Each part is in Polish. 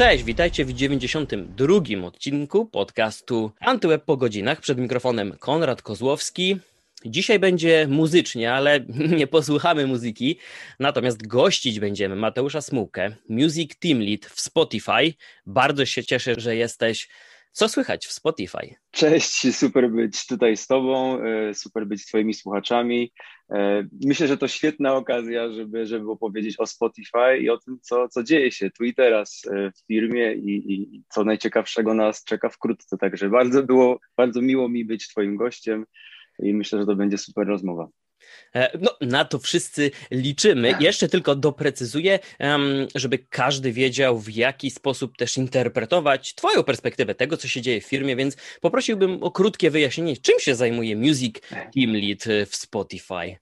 Cześć, witajcie w 92 odcinku podcastu Antyweb po godzinach. Przed mikrofonem Konrad Kozłowski. Dzisiaj będzie muzycznie, ale nie posłuchamy muzyki. Natomiast gościć będziemy Mateusza Smułkę, Music Team Lead w Spotify. Bardzo się cieszę, że jesteś. Co słychać w Spotify? Cześć, super być tutaj z Tobą, e, super być z Twoimi słuchaczami. E, myślę, że to świetna okazja, żeby, żeby opowiedzieć o Spotify i o tym, co, co dzieje się tu i teraz e, w firmie i, i co najciekawszego nas czeka wkrótce. Także bardzo było, bardzo miło mi być Twoim gościem i myślę, że to będzie super rozmowa. E, no, na to wszyscy liczymy. Jeszcze tylko doprecyzuję, żeby każdy wiedział, w jaki sposób też interpretować Twoją perspektywę tego, co się dzieje w firmie, więc poprosiłbym o krótkie wyjaśnienie, czym się zajmuje Music Team Lead w Spotify.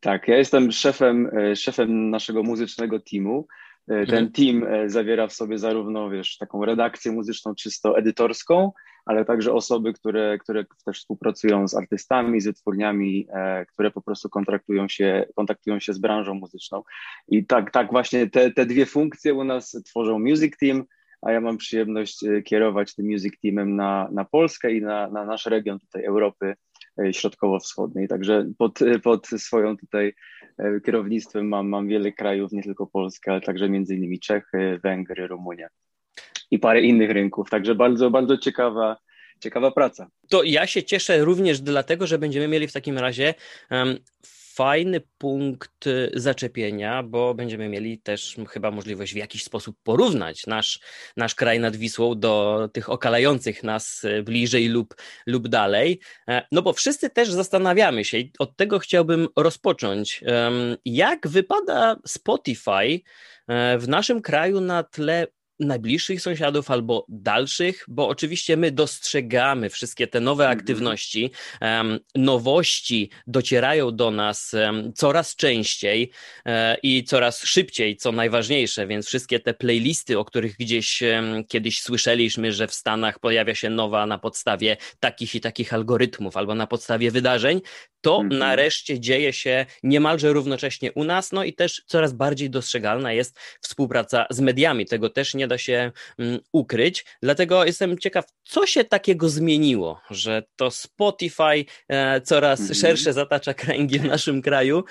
Tak, ja jestem szefem, e, szefem naszego muzycznego teamu. E, ten mhm. team zawiera w sobie zarówno wiesz, taką redakcję muzyczną czysto edytorską, ale także osoby, które, które też współpracują z artystami, z wytwórniami, e, które po prostu kontraktują się, kontaktują się z branżą muzyczną. I tak, tak właśnie te, te dwie funkcje u nas tworzą Music Team, a ja mam przyjemność e, kierować tym Music Teamem na, na Polskę i na, na nasz region tutaj Europy e, Środkowo-Wschodniej. Także pod, pod swoją tutaj kierownictwem mam, mam wiele krajów, nie tylko Polskę, ale także między innymi Czechy, Węgry, Rumunia i parę innych rynków. Także bardzo, bardzo ciekawa, ciekawa praca. To ja się cieszę również dlatego, że będziemy mieli w takim razie um, fajny punkt zaczepienia, bo będziemy mieli też chyba możliwość w jakiś sposób porównać nasz, nasz kraj nad Wisłą do tych okalających nas bliżej lub, lub dalej. E, no bo wszyscy też zastanawiamy się i od tego chciałbym rozpocząć. Jak wypada Spotify e, w naszym kraju na tle najbliższych sąsiadów albo dalszych, bo oczywiście my dostrzegamy wszystkie te nowe mhm. aktywności, nowości docierają do nas coraz częściej um, i coraz szybciej, co najważniejsze, więc wszystkie te playlisty, o których gdzieś kiedyś słyszeliśmy, że w Stanach pojawia się nowa na podstawie takich i takich algorytmów albo na podstawie wydarzeń, to mhm. nareszcie dzieje się niemalże równocześnie u nas, no i też coraz bardziej dostrzegalna jest współpraca z mediami. Tego też nie da się mm, ukryć. Dlatego jestem ciekaw, co się takiego zmieniło, że to Spotify e, coraz mhm. szersze zatacza kręgi w naszym kraju.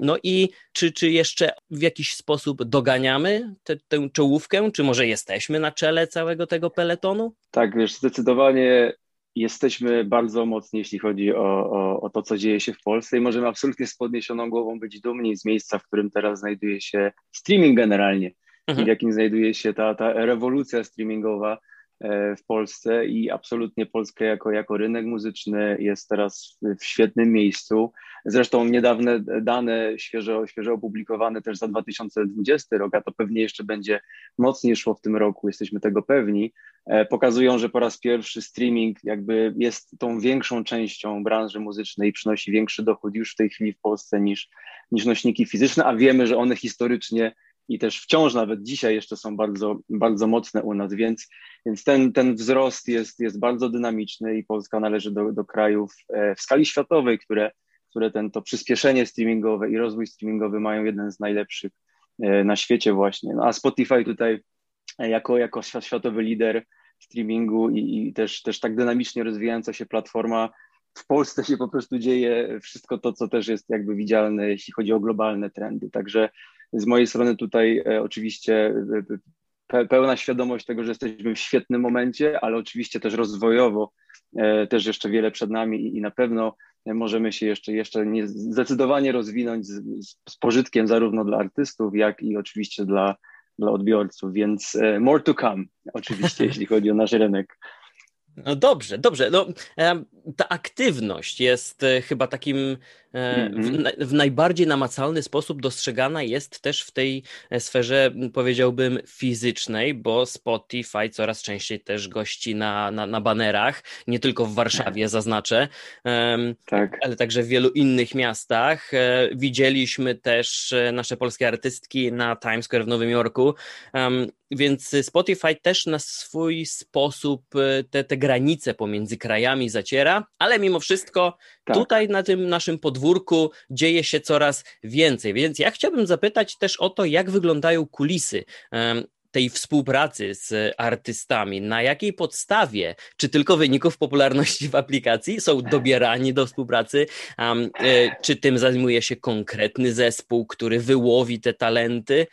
No i czy, czy jeszcze w jakiś sposób doganiamy te, tę czołówkę, czy może jesteśmy na czele całego tego peletonu? Tak, wiesz, zdecydowanie jesteśmy bardzo mocni, jeśli chodzi o, o, o, to, co dzieje się w Polsce i możemy absolutnie z podniesioną głową być dumni z miejsca, w którym teraz znajduje się streaming generalnie mhm. w jakim znajduje się ta, ta rewolucja streamingowa e, w Polsce i absolutnie Polska jako, jako rynek muzyczny jest teraz w świetnym miejscu. Zresztą niedawne dane, świeżo, świeżo opublikowane też za 2020 rok, a to pewnie jeszcze będzie mocniej szło w tym roku, jesteśmy tego pewni, e, pokazują, że po raz pierwszy streaming jakby jest tą większą częścią branży muzycznej i przynosi większy dochód już w tej chwili w Polsce niż, niż nośniki fizyczne, a wiemy, że one historycznie i też wciąż nawet dzisiaj jeszcze są bardzo, bardzo mocne u nas, więc, więc ten, ten wzrost jest, jest bardzo dynamiczny i Polska należy do, do krajów e, w skali światowej, które które ten, to przyspieszenie streamingowe i rozwój streamingowy mają jeden z najlepszych e, na świecie właśnie. No, a Spotify tutaj e, jako, jako światowy lider streamingu i, i też, też tak dynamicznie rozwijająca się platforma w Polsce się po prostu dzieje wszystko to, co też jest jakby widzialne, jeśli chodzi o globalne trendy. Także z mojej strony tutaj e, oczywiście pe, pełna świadomość tego, że jesteśmy w świetnym momencie, ale oczywiście też rozwojowo e, też jeszcze wiele przed nami i, i na pewno możemy się jeszcze, jeszcze nie, zdecydowanie rozwinąć z, z pożytkiem zarówno dla artystów, jak i oczywiście dla, dla odbiorców, więc e, more to come oczywiście, jeśli chodzi o nasz rynek. No dobrze, dobrze. No, ta aktywność jest e, chyba takim E, w, mhm. w, najbardziej namacalny sposób dostrzegana jest też w tej e, sferze, powiedziałbym, fizycznej, bo Spotify coraz częściej też gości na, na, na banerach, nie tylko w Warszawie, zaznaczę, tak. ale także w wielu innych miastach. Widzieliśmy też nasze polskie artystki na Times Square w Nowym Jorku, więc Spotify też na swój sposób te, te granice pomiędzy krajami zaciera, ale mimo wszystko tak. tutaj na tym naszym podwórku dzieje się coraz więcej. Więc ja chciałbym zapytać też o to, jak wyglądają kulisy tej współpracy z artystami, na jakiej podstawie, czy tylko wyników popularności w aplikacji są dobierani do współpracy, um, czy tym zajmuje się konkretny zespół, który wyłowi te talenty?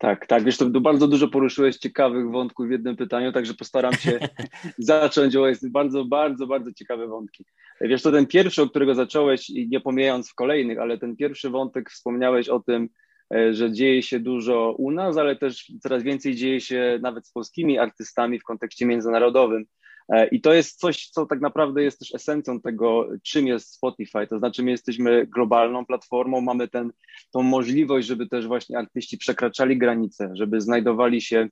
Tak, tak, wiesz, to bardzo dużo poruszyłeś ciekawych wątków w jednym pytaniu, także postaram się zacząć, bo jest bardzo, bardzo, bardzo ciekawe wątki. Wiesz, to ten pierwszy, o którego zacząłeś, nie pomijając w kolejnych, ale ten pierwszy wątek wspomniałeś o tym, e, że dzieje się dużo u nas, ale też coraz więcej dzieje się nawet z polskimi artystami w kontekście międzynarodowym. E, I to jest coś, co tak naprawdę jest też esencją tego, czym jest Spotify. To znaczy, my jesteśmy globalną platformą, mamy ten, tą możliwość, żeby też właśnie artyści przekraczali granice, żeby znajdowali się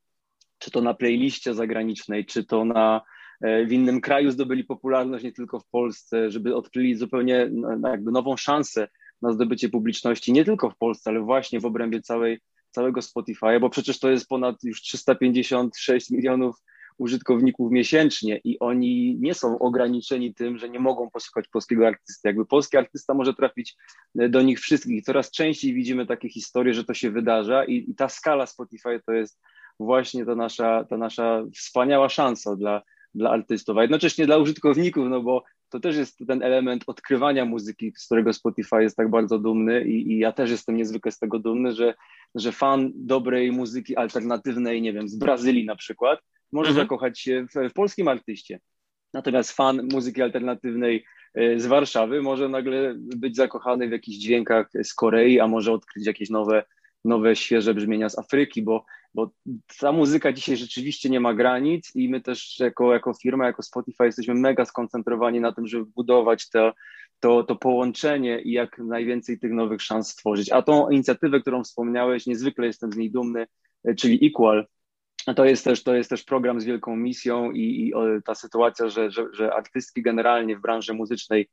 czy to na playliście zagranicznej, czy to na e, w innym kraju zdobyli popularność, nie tylko w Polsce, żeby odkryli zupełnie jakby nową szansę na zdobycie publiczności, nie tylko w Polsce, ale właśnie w obrębie całej, całego Spotify, bo przecież to jest ponad już 356 milionów użytkowników miesięcznie i oni nie są ograniczeni tym, że nie mogą posłuchać polskiego artysty. Jakby polski artysta może trafić e, do nich wszystkich. Coraz częściej widzimy takie historie, że to się wydarza i, i ta skala Spotify to jest właśnie ta nasza, ta nasza wspaniała szansa dla, dla artystów, a jednocześnie dla użytkowników, no bo to też jest ten element odkrywania muzyki, z którego Spotify jest tak bardzo dumny i, i ja też jestem niezwykle z tego dumny, że, że fan dobrej muzyki alternatywnej, nie wiem, z Brazylii na przykład, może mhm. zakochać się w, w polskim artyście. Natomiast fan muzyki alternatywnej e, z Warszawy może nagle być zakochany w jakichś dźwiękach z Korei, a może odkryć jakieś nowe, nowe świeże brzmienia z Afryki, bo, bo ta muzyka dzisiaj rzeczywiście nie ma granic i my też jako, jako firma, jako Spotify jesteśmy mega skoncentrowani na tym, żeby budować to, to, to połączenie i jak najwięcej tych nowych szans stworzyć. A tą inicjatywę, którą wspomniałeś, niezwykle jestem z niej dumny, e, czyli Equal, to jest też, to jest też program z wielką misją i, i ta sytuacja, że, że, że artystki generalnie w branży muzycznej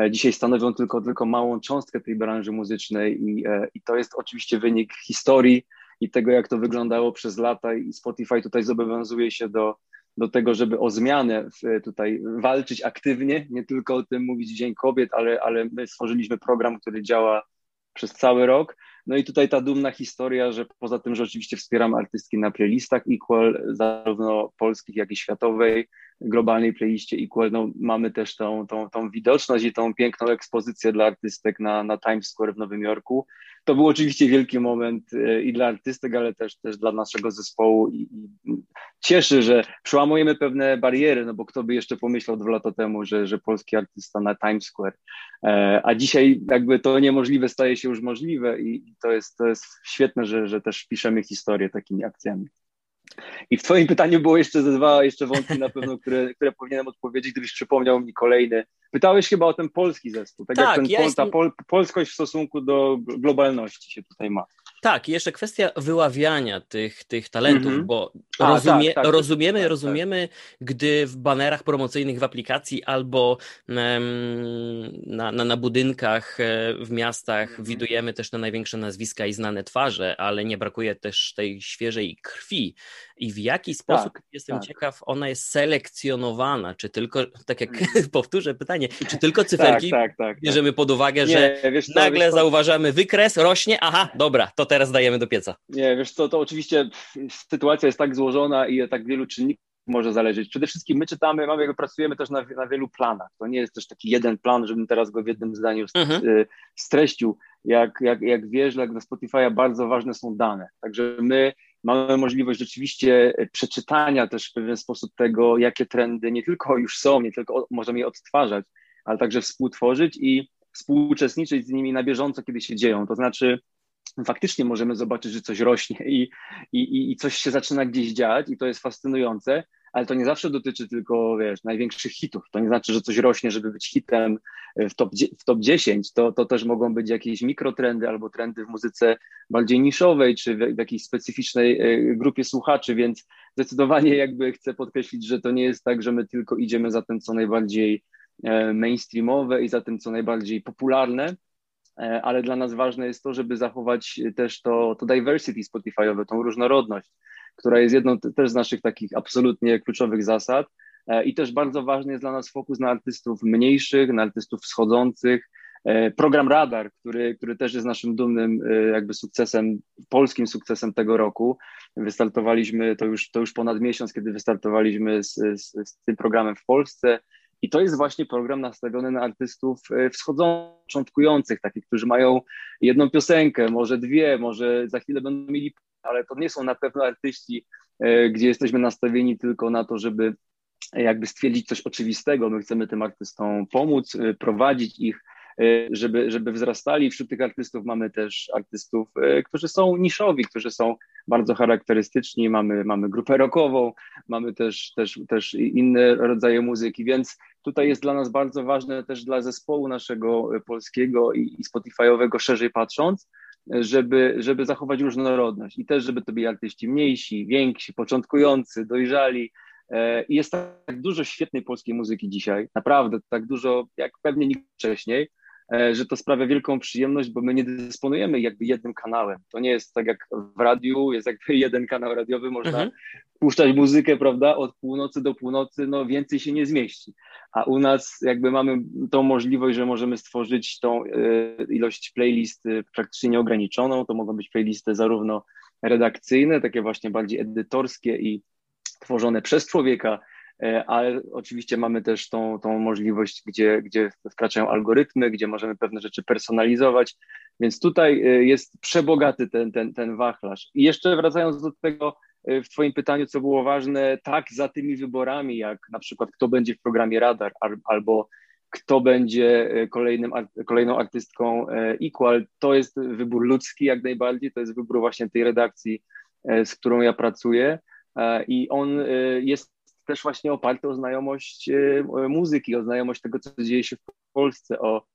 e, dzisiaj stanowią tylko, tylko małą cząstkę tej branży muzycznej i, e, i to jest oczywiście wynik historii i tego, jak to wyglądało przez lata i Spotify tutaj zobowiązuje się do, do tego, żeby o zmianę tutaj walczyć aktywnie, nie tylko o tym mówić Dzień Kobiet, ale, ale my stworzyliśmy program, który działa przez cały rok no i tutaj ta dumna historia, że poza tym, że oczywiście wspieram artystki na playlistach Equal, zarówno polskich, jak i światowej, globalnej playliście Equal, no mamy też tą, tą, tą widoczność i tą piękną ekspozycję dla artystek na, na Times Square w Nowym Jorku. To był oczywiście wielki moment e, i dla artystek, ale też, też dla naszego zespołu i, i cieszy, że przełamujemy pewne bariery, no bo kto by jeszcze pomyślał dwa lata temu, że, że polski artysta na Times Square, e, a dzisiaj jakby to niemożliwe staje się już możliwe i to jest, to jest świetne, że, że też piszemy historię takimi akcjami. I w Twoim pytaniu było jeszcze ze dwa jeszcze wątki na pewno, które, które powinienem odpowiedzieć, gdybyś przypomniał mi kolejny. Pytałeś chyba o ten polski zespół, tak, tak jak ten, ja jest... ta pol, polskość w stosunku do globalności się tutaj ma. Tak, i jeszcze kwestia wyławiania tych, tych talentów, mm -hmm. bo A, rozumie, tak, tak, rozumiemy, tak, rozumiemy, gdy w banerach promocyjnych w aplikacji albo na, na, na, budynkach e, w miastach mm -hmm. widujemy też te największe nazwiska i znane twarze, ale nie brakuje też tej świeżej krwi. I w jaki sposób, tak, jestem tak. ciekaw, ona jest selekcjonowana, czy tylko, tak jak mm. powtórzę pytanie, czy tylko cyferki tak, bierzemy pod uwagę, nie, że wiesz nagle wiesz zauważamy wykres, rośnie, aha, dobra, to teraz dajemy do pieca. Nie, wiesz co, to oczywiście sytuacja jest tak złożona i tak wielu czynników może zależeć. Przede wszystkim my czytamy, mamy, pracujemy też na, na wielu planach. To nie jest też taki jeden plan, żebym teraz go w jednym zdaniu mhm. Y, streścił. Jak, jak, jak wiesz, jak dla Spotify'a bardzo ważne są dane. Także my mamy możliwość rzeczywiście przeczytania też w pewien sposób tego, jakie trendy nie tylko już są, nie tylko możemy je odtwarzać, ale także współtworzyć i współuczestniczyć z nimi na bieżąco, kiedy się dzieją. To znaczy, faktycznie możemy zobaczyć, że coś rośnie i, i, i coś się zaczyna gdzieś dziać i to jest fascynujące, ale to nie zawsze dotyczy tylko, wiesz, największych hitów. To nie znaczy, że coś rośnie, żeby być hitem w top, w top 10. To, to też mogą być jakieś mikrotrendy albo trendy w muzyce bardziej niszowej, czy w, w jakiejś specyficznej e, grupie słuchaczy, więc zdecydowanie jakby chcę podkreślić, że to nie jest tak, że my tylko idziemy za tym, co najbardziej e, mainstreamowe i za tym, co najbardziej popularne, E, ale dla nas ważne jest to, żeby zachować też to, to diversity Spotify'owe, tą różnorodność, która jest jedną też z naszych takich absolutnie kluczowych zasad. E, I też bardzo ważny jest dla nas fokus na artystów mniejszych, na artystów wschodzących, program Radar, który, który też jest naszym dumnym jakby sukcesem, polskim sukcesem tego roku. Wystartowaliśmy, to już, to już ponad miesiąc, kiedy wystartowaliśmy z, z, z tym programem w Polsce. I to jest właśnie program nastawiony na artystów wschodzących, początkujących, takich, którzy mają jedną piosenkę, może dwie, może za chwilę będą mieli, ale to nie są na pewno artyści, gdzie jesteśmy nastawieni tylko na to, żeby jakby stwierdzić coś oczywistego. My chcemy tym artystom pomóc, y, prowadzić ich, y, żeby, żeby wzrastali. Wśród tych artystów mamy też artystów, którzy są niszowi, którzy są bardzo charakterystyczni. Mamy, mamy grupę rockową, mamy też, też, też inne rodzaje muzyki, więc tutaj jest dla nas bardzo ważne też dla zespołu naszego polskiego i, i Spotify'owego szerzej patrząc, żeby, żeby zachować różnorodność i też, żeby to byli artyści mniejsi, więksi, początkujący, dojrzali, E, I jest tak dużo świetnej polskiej muzyki dzisiaj, naprawdę tak dużo, jak pewnie nikt wcześniej, że to sprawia wielką przyjemność, bo my nie dysponujemy jakby jednym kanałem. To nie jest tak jak w radiu, jest jakby jeden kanał radiowy, można mhm. puszczać muzykę, prawda, od północy do północy, no więcej się nie zmieści. A u nas jakby mamy tą możliwość, że możemy stworzyć tą e, ilość playlist praktycznie nieograniczoną. To mogą być playlisty zarówno redakcyjne, takie właśnie bardziej edytorskie i tworzone przez człowieka, e, ale oczywiście mamy też tą, tą możliwość, gdzie, gdzie wkraczają algorytmy, gdzie możemy pewne rzeczy personalizować, więc tutaj e, jest przebogaty ten, ten, ten wachlarz. I jeszcze wracając do tego, e, w Twoim pytaniu, co było ważne, tak, za tymi wyborami, jak na przykład kto będzie w programie Radar albo kto będzie kolejnym, kolejną artystką Equal, to jest wybór ludzki jak najbardziej, to jest wybór właśnie tej redakcji, z którą ja pracuję. E, i on e, jest też właśnie oparty o znajomość e, muzyki, o znajomość tego, co dzieje się w Polsce, o,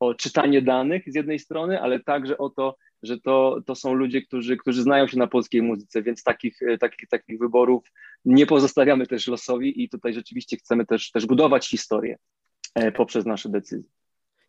o czytanie danych z jednej strony, ale także o to, że to, to są ludzie, którzy, którzy znają się na polskiej muzyce, więc takich, takich, takich wyborów nie pozostawiamy też losowi i tutaj rzeczywiście chcemy też, też budować historię poprzez nasze decyzje.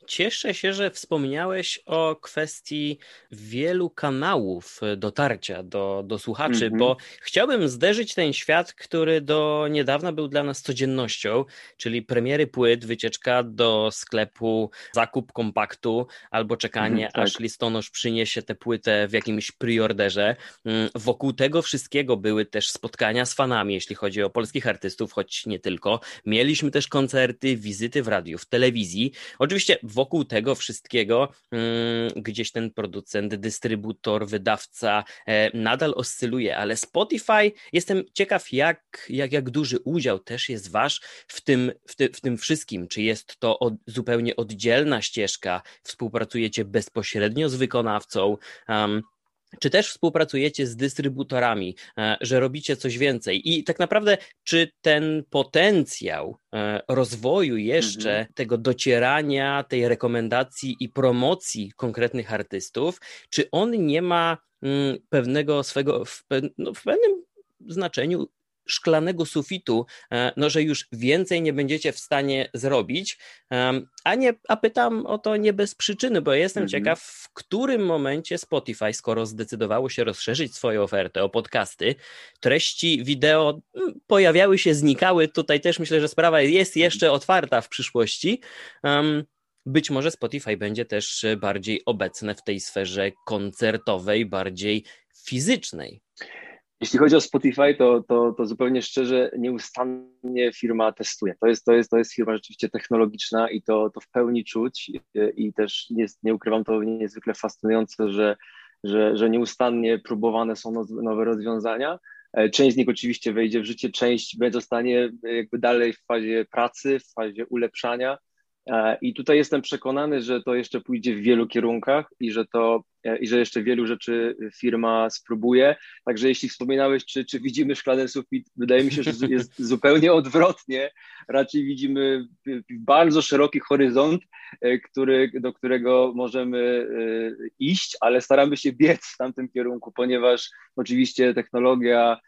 Cieszę się, że wspomniałeś o kwestii wielu kanałów dotarcia do, do słuchaczy, mm -hmm. bo chciałbym zderzyć ten świat, który do niedawna był dla nas codziennością, czyli premiery płyt, wycieczka do sklepu, zakup kompaktu albo czekanie, mm, tak. aż listonosz przyniesie tę płytę w jakimś preorderze. Mm, wokół tego wszystkiego były też spotkania z fanami, jeśli chodzi o polskich artystów, choć nie tylko. Mieliśmy też koncerty, wizyty w radiu, w telewizji. Oczywiście wokół tego wszystkiego mm, gdzieś ten producent, dystrybutor, wydawca e, nadal oscyluje, ale Spotify, jestem ciekaw, jak, jak, jak duży udział też jest wasz w tym, w, ty, w tym wszystkim. Czy jest to od, zupełnie oddzielna ścieżka, współpracujecie bezpośrednio z wykonawcą? Um, czy też współpracujecie z dystrybutorami, e, że robicie coś więcej? I tak naprawdę, czy ten potencjał e, rozwoju jeszcze mhm. tego docierania, tej rekomendacji i promocji konkretnych artystów, czy on nie ma mm, pewnego swego, w, no, w pewnym znaczeniu szklanego sufitu, e, no że już więcej nie będziecie w stanie zrobić, a, nie, a pytam o to nie bez przyczyny, bo jestem mhm. ciekaw, w którym momencie Spotify, skoro zdecydowało się rozszerzyć swoją ofertę o podcasty, treści wideo mm, pojawiały się, znikały, tutaj też myślę, że sprawa jest jeszcze otwarta w przyszłości, być może Spotify będzie też bardziej obecne w tej sferze koncertowej, bardziej fizycznej. Jeśli chodzi o Spotify, to, to, to zupełnie szczerze nieustannie firma testuje. To jest, to jest, to jest firma rzeczywiście technologiczna i to, to w pełni czuć i też nie, ukrywam, to niezwykle fascynujące, że, że, że nieustannie próbowane są nowe rozwiązania. E, część z nich oczywiście wejdzie w życie, część zostanie jakby dalej w fazie pracy, w fazie ulepszania. E, I tutaj jestem przekonany, że to jeszcze pójdzie w wielu kierunkach i że to e, i że jeszcze wielu rzeczy firma spróbuje. Także jeśli wspominałeś, czy, czy widzimy szklany sufit, wydaje mi się, że jest zupełnie odwrotnie. Raczej widzimy bardzo szeroki horyzont, e, który, do którego możemy iść, ale staramy się biec w tamtym kierunku, ponieważ oczywiście technologia,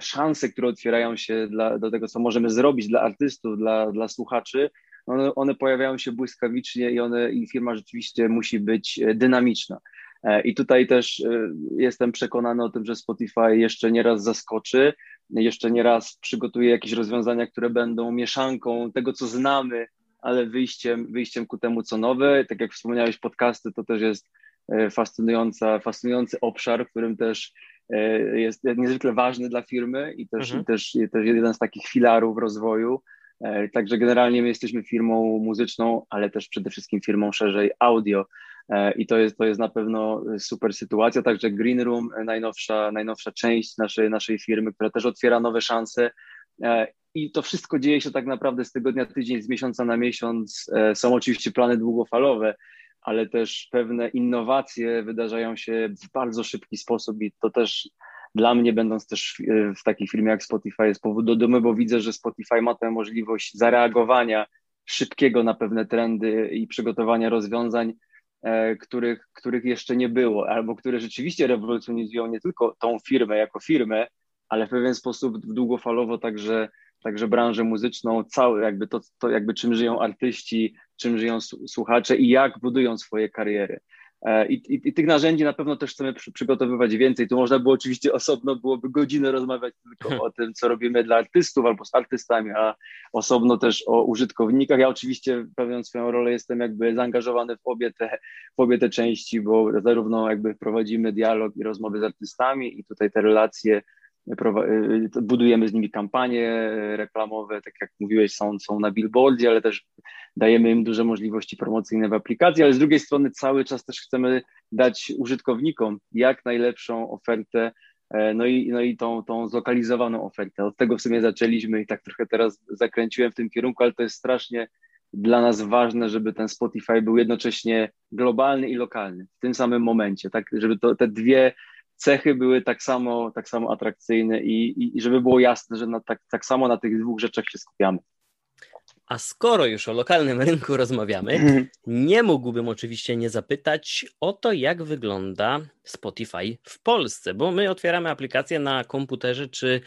szanse, które otwierają się dla, do tego, co możemy zrobić dla artystów, dla, dla słuchaczy, one, one pojawiają się błyskawicznie i, one, i firma rzeczywiście musi być e, dynamiczna. E, I tutaj też e, jestem przekonany o tym, że Spotify jeszcze nie raz zaskoczy, jeszcze nie raz przygotuje jakieś rozwiązania, które będą mieszanką tego, co znamy, ale wyjściem, wyjściem ku temu, co nowe. Tak jak wspomniałeś, podcasty to też jest e, fascynująca, fascynujący obszar, w którym też jest niezwykle ważny dla firmy i też, mhm. i też, i też jeden z takich filarów rozwoju. Także generalnie my jesteśmy firmą muzyczną, ale też przede wszystkim firmą szerzej audio. I to jest, to jest na pewno super sytuacja. Także Green Room, najnowsza, najnowsza część naszej, naszej firmy, która też otwiera nowe szanse i to wszystko dzieje się tak naprawdę z tygodnia tydzień, z miesiąca na miesiąc. E, są oczywiście plany długofalowe, ale też pewne innowacje wydarzają się w bardzo szybki sposób i to też dla mnie, będąc też w takiej firmie jak Spotify, jest powód do dumy, bo widzę, że Spotify ma tę możliwość zareagowania szybkiego na pewne trendy i przygotowania rozwiązań, e, których, których jeszcze nie było, albo które rzeczywiście rewolucjonizują nie tylko tą firmę jako firmę, ale w pewien sposób długofalowo także także branżę muzyczną, cały jakby to, to jakby czym żyją artyści, czym żyją słuchacze i jak budują swoje kariery. E, I, i, I, tych narzędzi na pewno też chcemy przy, przygotowywać więcej. Tu można było oczywiście osobno, byłoby godzinę rozmawiać tylko o tym, co robimy dla artystów albo z artystami, a osobno też o użytkownikach. Ja oczywiście pełniąc swoją rolę jestem jakby zaangażowany w obie te, w obie te części, bo zarówno jakby prowadzimy dialog i rozmowy z artystami i tutaj te relacje budujemy z nimi kampanie reklamowe, tak jak mówiłeś, są, są na billboardzie, ale też dajemy im duże możliwości promocyjne w aplikacji, ale z drugiej strony cały czas też chcemy dać użytkownikom jak najlepszą ofertę, e, no i, no i tą, tą zlokalizowaną ofertę. Od tego w sumie zaczęliśmy i tak trochę teraz zakręciłem w tym kierunku, ale to jest strasznie dla nas ważne, żeby ten Spotify był jednocześnie globalny i lokalny w tym samym momencie, tak, żeby to, te dwie cechy były tak samo, tak samo atrakcyjne i, i, i żeby było jasne, że na, tak, tak samo na tych dwóch rzeczach się skupiamy. A skoro już o lokalnym rynku rozmawiamy, mhm. nie mógłbym oczywiście nie zapytać o to, jak wygląda Spotify w Polsce, bo my otwieramy aplikację na komputerze czy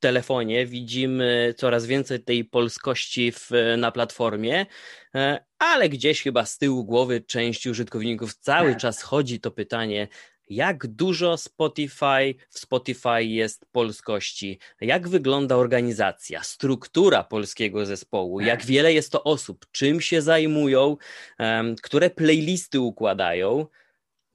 telefonie, widzimy coraz więcej tej polskości w, na platformie, e, ale gdzieś chyba z tyłu głowy części użytkowników cały czas chodzi to pytanie, jak dużo Spotify w Spotify jest polskości, jak wygląda organizacja, struktura polskiego zespołu, jak wiele jest to osób, czym się zajmują, um, które playlisty układają.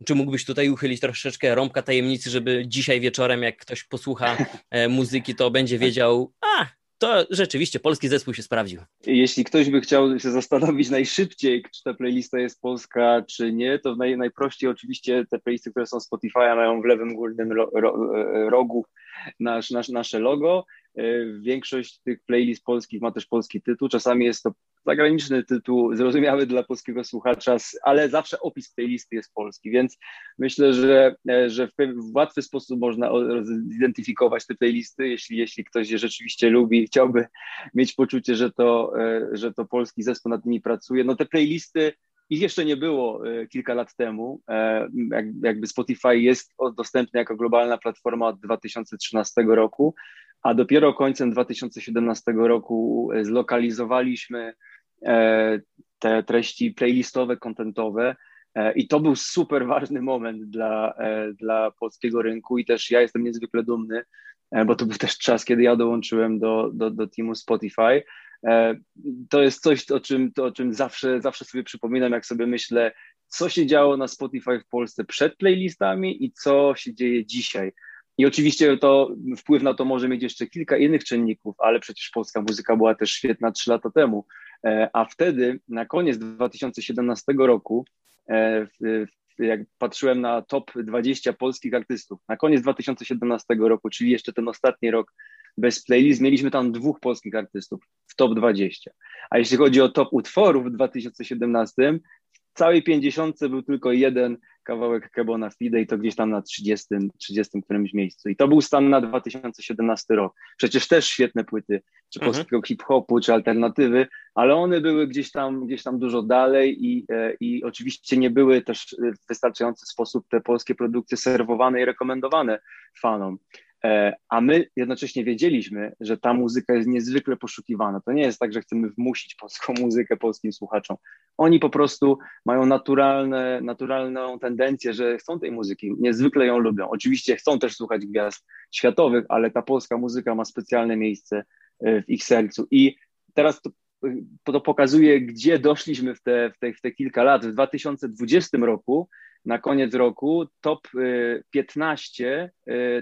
Czy mógłbyś tutaj uchylić troszeczkę rąbka tajemnicy, żeby dzisiaj wieczorem, jak ktoś posłucha e, muzyki, to będzie wiedział, a to rzeczywiście polski zespół się sprawdził. Jeśli ktoś by chciał się zastanowić najszybciej, czy ta playlista jest polska, czy nie, to naj, najprościej oczywiście te playlisty, które są Spotify, mają w lewym górnym ro, ro, e, rogu nasz, nasz, nasze logo. E, większość tych playlist polskich ma też polski tytuł. Czasami jest to zagraniczny tytuł, zrozumiały dla polskiego słuchacza, ale zawsze opis playlisty jest polski, więc myślę, że, e, że w łatwy sposób można zidentyfikować te playlisty, jeśli, jeśli ktoś je rzeczywiście lubi i chciałby mieć poczucie, że to, e, że to polski zespół nad nimi pracuje. No te playlisty ich jeszcze nie było e, kilka lat temu. Jakby Spotify jest dostępny jako globalna platforma od 2013 roku, a dopiero końcem 2017 roku zlokalizowaliśmy E, te treści playlistowe, kontentowe. E, I to był super ważny moment dla, e, dla polskiego rynku i też ja jestem niezwykle dumny, bo to był też czas, kiedy ja dołączyłem do, do, do teamu Spotify. To jest coś, o czym, to, o czym zawsze, zawsze sobie przypominam, jak sobie myślę, co się działo na Spotify w Polsce przed playlistami i co się dzieje dzisiaj. I oczywiście to wpływ na to może mieć jeszcze kilka innych czynników, ale przecież polska muzyka była też świetna trzy lata temu. E, a wtedy, na koniec 2017 roku, e, jak patrzyłem na top 20 polskich artystów, na koniec 2017 roku, czyli jeszcze ten ostatni rok bez playlist, mieliśmy tam dwóch polskich artystów w top 20. A jeśli chodzi o top utworów w 2017, w całej 50 był tylko jeden kawałek Kebona Fide i to gdzieś tam na 30, 30 którymś miejscu. I to był stan na 2017 rok. Przecież też świetne płyty, czy mhm. polskiego hip-hopu, czy alternatywy, ale one były gdzieś tam, gdzieś tam dużo dalej i, e, i oczywiście nie były też w wystarczający sposób te polskie produkcje serwowane i rekomendowane fanom. E, a my jednocześnie wiedzieliśmy, że ta muzyka jest niezwykle poszukiwana. To nie jest tak, że chcemy wmusić polską muzykę polskim słuchaczom. Oni po prostu mają naturalne, naturalną tendencję, że chcą tej muzyki, niezwykle ją lubią. Oczywiście chcą też słuchać gwiazd światowych, ale ta polska muzyka ma specjalne miejsce e, w ich sercu. I teraz to to pokazuje, gdzie doszliśmy w te, w, te, w te kilka lat. W 2020 roku, na koniec roku, top 15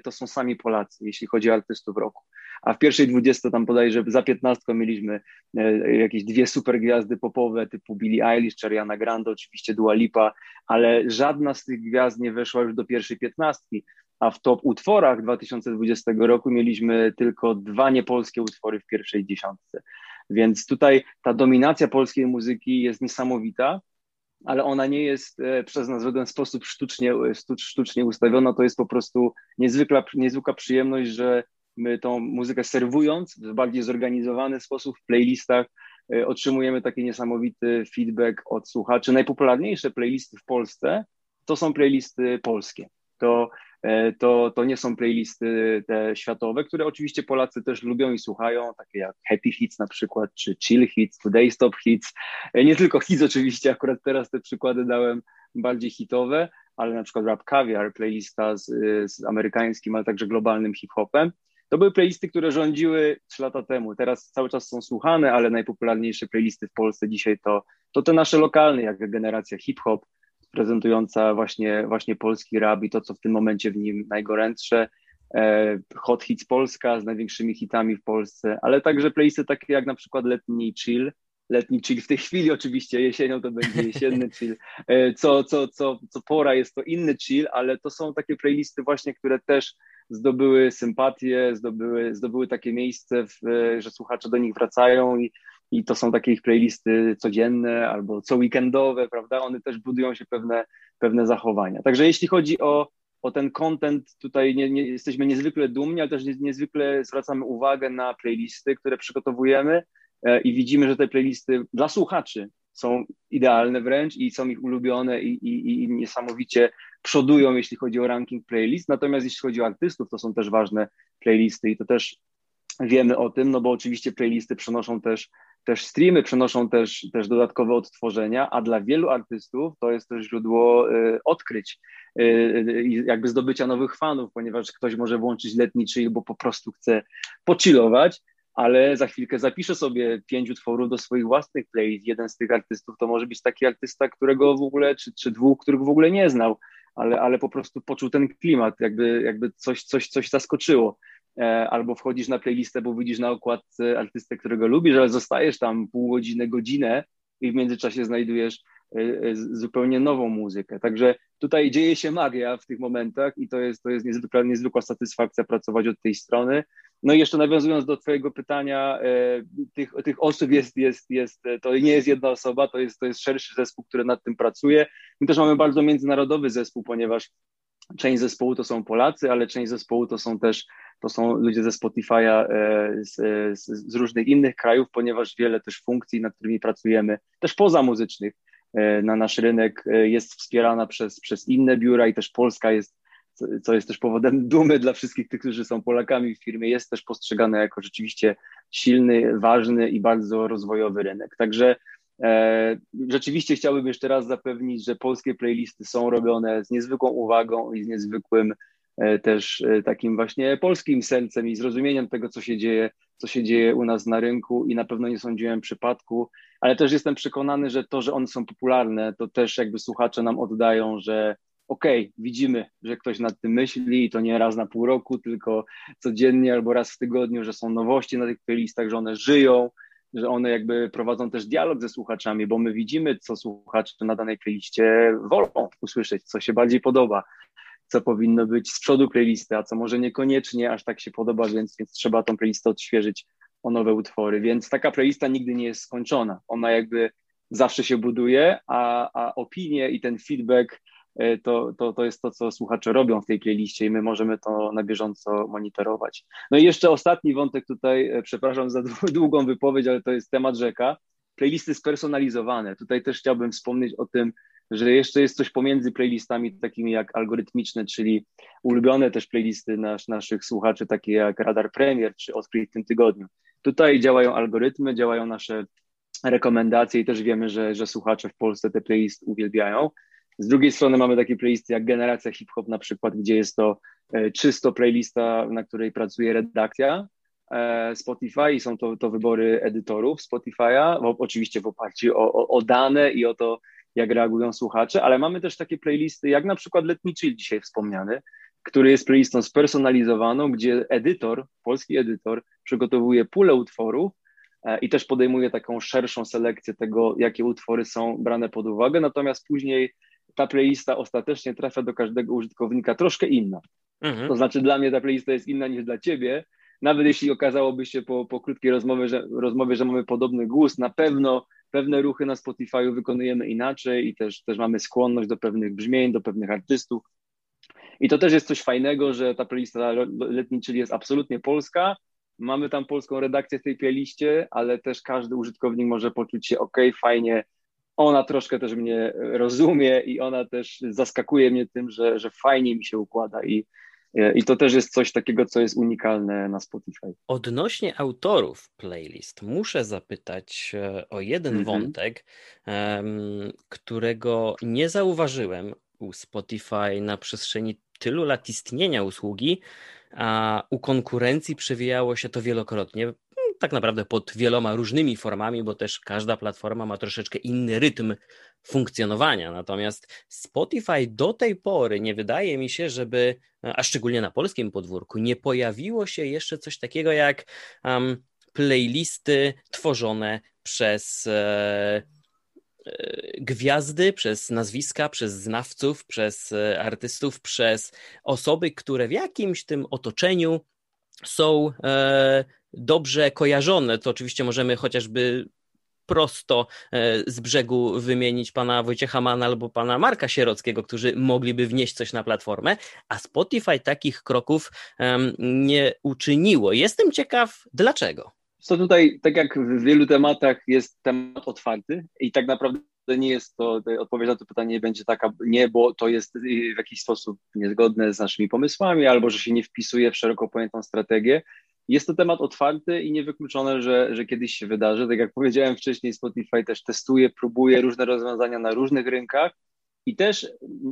to są sami Polacy, jeśli chodzi o artystów roku. A w pierwszej 20 tam że za 15 mieliśmy e, jakieś dwie super gwiazdy popowe typu Billie Eilish czy Ariana Grande, oczywiście Dua Lipa, ale żadna z tych gwiazd nie weszła już do pierwszej 15, a w top utworach 2020 roku mieliśmy tylko dwa niepolskie utwory w pierwszej dziesiątce. Więc tutaj ta dominacja polskiej muzyki jest niesamowita, ale ona nie jest e, przez nas w żaden sposób sztucznie, sztucznie ustawiona. To jest po prostu niezwykła, niezwykła przyjemność, że my tą muzykę serwując w bardziej zorganizowany sposób w playlistach e, otrzymujemy taki niesamowity feedback od słuchaczy. Najpopularniejsze playlisty w Polsce to są playlisty polskie. To, e, to, to nie są playlisty te światowe, które oczywiście Polacy też lubią i słuchają, takie jak Happy Hits na przykład, czy Chill Hits, Today Stop Hits. E, nie tylko hits oczywiście, akurat teraz te przykłady dałem bardziej hitowe, ale na przykład Rap Caviar, playlista z, z amerykańskim, ale także globalnym hip-hopem. To były playlisty, które rządziły trzy lata temu. Teraz cały czas są słuchane, ale najpopularniejsze playlisty w Polsce dzisiaj to, to te nasze lokalne, jak generacja hip-hop, prezentująca właśnie, właśnie polski rap i to, co w tym momencie w nim najgorętsze. E, Hot Hits Polska z największymi hitami w Polsce, ale także playlisty takie jak na przykład Letni Chill, letni chill w tej chwili oczywiście, jesienią to będzie jesienny chill, e, co, co, co, co pora jest to inny chill, ale to są takie playlisty właśnie, które też zdobyły sympatię, zdobyły, zdobyły takie miejsce, w, że słuchacze do nich wracają i, i to są takie ich playlisty codzienne albo co weekendowe, prawda? One też budują się pewne, pewne zachowania. Także jeśli chodzi o, o ten content, tutaj nie, nie, jesteśmy niezwykle dumni, ale też niezwykle zwracamy uwagę na playlisty, które przygotowujemy e, i widzimy, że te playlisty dla słuchaczy są idealne wręcz i są ich ulubione i, i, i niesamowicie przodują, jeśli chodzi o ranking playlist. Natomiast jeśli chodzi o artystów, to są też ważne playlisty i to też wiemy o tym, no bo oczywiście playlisty przenoszą też, też streamy, przenoszą też, też dodatkowe odtworzenia, a dla wielu artystów to jest też źródło y, odkryć y, i y, jakby zdobycia nowych fanów, ponieważ ktoś może włączyć letni chill, bo po prostu chce pochillować, ale za chwilkę zapiszę sobie pięć utworów do swoich własnych playlist. Jeden z tych artystów to może być taki artysta, którego w ogóle, czy, czy dwóch, których w ogóle nie znał, ale, ale po prostu poczuł ten klimat, jakby, jakby coś, coś, coś zaskoczyło. E, albo wchodzisz na playlistę, bo widzisz na okładce artystę, którego lubisz, ale zostajesz tam pół godziny, godzinę i w międzyczasie znajdujesz e, e, zupełnie nową muzykę. Także tutaj dzieje się magia w tych momentach i to jest, to jest niezwykła, niezwykła satysfakcja pracować od tej strony. No i jeszcze nawiązując do Twojego pytania, tych, tych osób jest, jest, jest, to nie jest jedna osoba, to jest, to jest szerszy zespół, który nad tym pracuje. My też mamy bardzo międzynarodowy zespół, ponieważ część zespołu to są Polacy, ale część zespołu to są też to są ludzie ze Spotify'a e, z, z, z, różnych innych krajów, ponieważ wiele też funkcji, nad którymi pracujemy, też poza muzycznych, e, na nasz rynek e, jest wspierana przez, przez inne biura i też Polska jest, co jest też powodem dumy dla wszystkich tych, którzy są Polakami w firmie, jest też postrzegane jako rzeczywiście silny, ważny i bardzo rozwojowy rynek. Także E, rzeczywiście chciałbym jeszcze raz zapewnić, że polskie playlisty są robione z niezwykłą uwagą i z niezwykłym e, też e, takim właśnie polskim sercem i zrozumieniem tego, co się dzieje, co się dzieje u nas na rynku i na pewno nie sądziłem przypadku, ale też jestem przekonany, że to, że one są popularne, to też jakby słuchacze nam oddają, że okej, okay, widzimy, że ktoś nad tym myśli i to nie raz na pół roku, tylko codziennie albo raz w tygodniu, że są nowości na tych playlistach, że one żyją, że one jakby prowadzą też dialog ze słuchaczami, bo my widzimy, co słuchacze na danej playliście wolą usłyszeć, co się bardziej podoba, co powinno być z przodu playlisty, a co może niekoniecznie aż tak się podoba, więc, więc trzeba tą playlistę odświeżyć o nowe utwory. Więc taka playlista nigdy nie jest skończona. Ona jakby zawsze się buduje, a, a opinie i ten feedback E, to, to, to jest to, co słuchacze robią w tej playliście i my możemy to na bieżąco monitorować. No i jeszcze ostatni wątek tutaj, e, przepraszam za długą wypowiedź, ale to jest temat rzeka. Playlisty spersonalizowane. Tutaj też chciałbym wspomnieć o tym, że jeszcze jest coś pomiędzy playlistami takimi jak algorytmiczne, czyli ulubione też playlisty nasz, naszych słuchaczy, takie jak Radar Premier czy Odkryj w tym tygodniu. Tutaj działają algorytmy, działają nasze rekomendacje i też wiemy, że, że słuchacze w Polsce te playlisty uwielbiają. Z drugiej strony mamy takie playlisty jak Generacja Hip Hop na przykład, gdzie jest to e, czysto playlista, na której pracuje redakcja e, Spotify i są to, to wybory edytorów Spotify'a, oczywiście w oparciu o, o, o dane i o to, jak reagują słuchacze, ale mamy też takie playlisty, jak na przykład Letni Chill dzisiaj wspomniany, który jest playlistą spersonalizowaną, gdzie edytor, polski edytor przygotowuje pulę utworów e, i też podejmuje taką szerszą selekcję tego, jakie utwory są brane pod uwagę, natomiast później ta playlista ostatecznie trafia do każdego użytkownika troszkę inna. Mhm. To znaczy dla mnie ta playlista jest inna niż dla ciebie, nawet jeśli okazałoby się po, po krótkiej rozmowie że, rozmowie, że mamy podobny głos, na pewno pewne ruchy na Spotify'u wykonujemy inaczej i też, też mamy skłonność do pewnych brzmień, do pewnych artystów. I to też jest coś fajnego, że ta playlista letni, czyli jest absolutnie polska. Mamy tam polską redakcję w tej playliście, ale też każdy użytkownik może poczuć się ok, fajnie. Ona troszkę też mnie rozumie i ona też zaskakuje mnie tym, że, że fajnie mi się układa i, i to też jest coś takiego, co jest unikalne na Spotify. Odnośnie autorów playlist, muszę zapytać e, o jeden mm -hmm. wątek, którego nie zauważyłem u Spotify na przestrzeni tylu lat istnienia usługi, a u konkurencji przewijało się to wielokrotnie tak naprawdę pod wieloma różnymi formami, bo też każda platforma ma troszeczkę inny rytm funkcjonowania. Natomiast Spotify do tej pory nie wydaje mi się, żeby, a szczególnie na polskim podwórku, nie pojawiło się jeszcze coś takiego jak um, playlisty tworzone przez. E, e gwiazdy, przez nazwiska, przez znawców, przez e, artystów, przez osoby, które w jakimś tym otoczeniu są e, dobrze kojarzone, to oczywiście możemy chociażby prosto e, z brzegu wymienić pana Wojciecha Mana albo pana Marka Sierockiego, którzy mogliby wnieść coś na platformę, a Spotify takich kroków nie uczyniło. Jestem ciekaw, dlaczego. Co tutaj, tak jak w wielu tematach, jest temat otwarty i tak naprawdę nie jest to, odpowiedź na to pytanie będzie taka, nie, bo to jest w jakiś sposób niezgodne z naszymi pomysłami albo że się nie wpisuje w szeroko pojętą strategię. Jest to temat otwarty i niewykluczone, że, że kiedyś się wydarzy. Tak jak powiedziałem wcześniej, Spotify też testuje, próbuje różne rozwiązania na różnych rynkach i też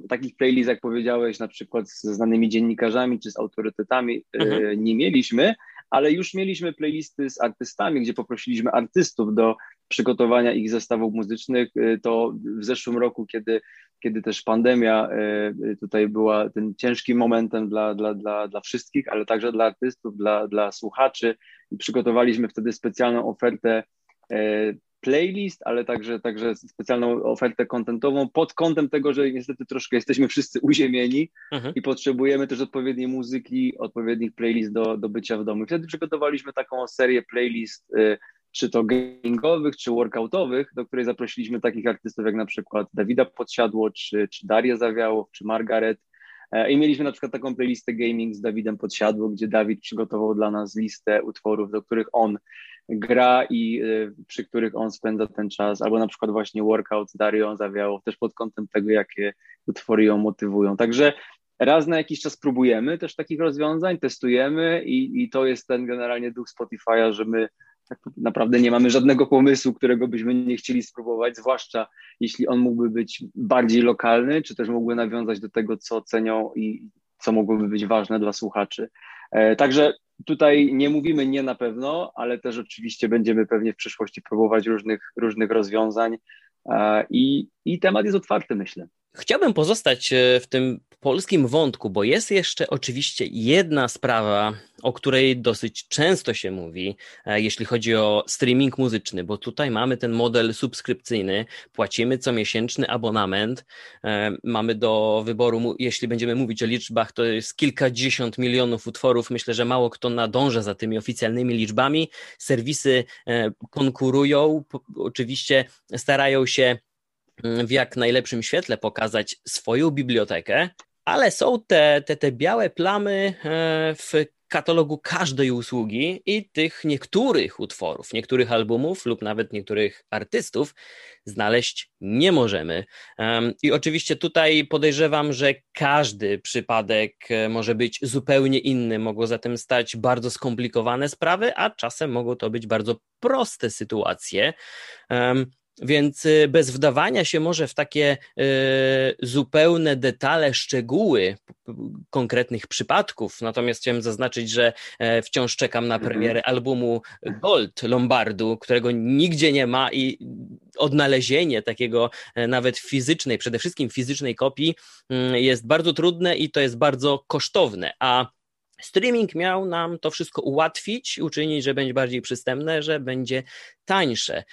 takich playlist, jak powiedziałeś, na przykład ze znanymi dziennikarzami czy z autorytetami e, mhm. nie mieliśmy, ale już mieliśmy playlisty z artystami, gdzie poprosiliśmy artystów do przygotowania ich zestawów muzycznych. E, to w zeszłym roku, kiedy kiedy też pandemia e, tutaj była tym ciężkim momentem dla, dla, dla, dla wszystkich, ale także dla artystów, dla, dla słuchaczy. Przygotowaliśmy wtedy specjalną ofertę playlist, ale także, także specjalną ofertę kontentową pod kątem tego, że niestety troszkę jesteśmy wszyscy uziemieni mhm. i potrzebujemy też odpowiedniej muzyki, odpowiednich playlist do, do bycia w domu. Wtedy przygotowaliśmy taką serię playlist czy to gamingowych, czy workoutowych, do której zaprosiliśmy takich artystów jak na przykład Dawida Podsiadło, czy, czy Darię Zawiało, czy Margaret. E, I mieliśmy na przykład taką playlistę gaming z Dawidem Podsiadło, gdzie Dawid przygotował dla nas listę utworów, do których on gra i e, przy których on spędza ten czas, albo na przykład właśnie workout z Darią Zawiało, też pod kątem tego, jakie utwory ją motywują. Także raz na jakiś czas próbujemy też takich rozwiązań, testujemy i, i to jest ten generalnie duch Spotify'a, że my tak naprawdę nie mamy żadnego pomysłu, którego byśmy nie chcieli spróbować, zwłaszcza jeśli on mógłby być bardziej lokalny, czy też mógłby nawiązać do tego, co cenią i co mogłoby być ważne dla słuchaczy. E, także tutaj nie mówimy nie na pewno, ale też oczywiście będziemy pewnie w przyszłości próbować różnych, różnych rozwiązań e, i, i temat jest otwarty, myślę. Chciałbym pozostać e, w tym polskim wątku, bo jest jeszcze oczywiście jedna sprawa, o której dosyć często się mówi, e, jeśli chodzi o streaming muzyczny, bo tutaj mamy ten model subskrypcyjny, płacimy co miesięczny abonament, e, mamy do wyboru, jeśli będziemy mówić o liczbach, to jest kilkadziesiąt milionów utworów. Myślę, że mało kto nadąża za tymi oficjalnymi liczbami. Serwisy konkurują, oczywiście starają się w jak najlepszym świetle pokazać swoją bibliotekę, ale są te, te, te białe plamy e, w katalogu każdej usługi i tych niektórych utworów, niektórych albumów lub nawet niektórych artystów znaleźć nie możemy. I oczywiście tutaj podejrzewam, że każdy przypadek e, może być zupełnie inny. Mogą zatem stać bardzo skomplikowane sprawy, a czasem mogą to być bardzo proste sytuacje. Więc y, bez wdawania się może w takie y, zupełne detale, szczegóły konkretnych przypadków, natomiast chciałem zaznaczyć, że e, wciąż czekam na mhm. premierę albumu Gold Lombardu, którego nigdzie nie ma i odnalezienie takiego e, nawet fizycznej, przede wszystkim fizycznej kopii mm, jest bardzo trudne i to jest bardzo kosztowne, a Streaming miał nam to wszystko ułatwić, uczynić, że będzie bardziej przystępne, że będzie tańsze.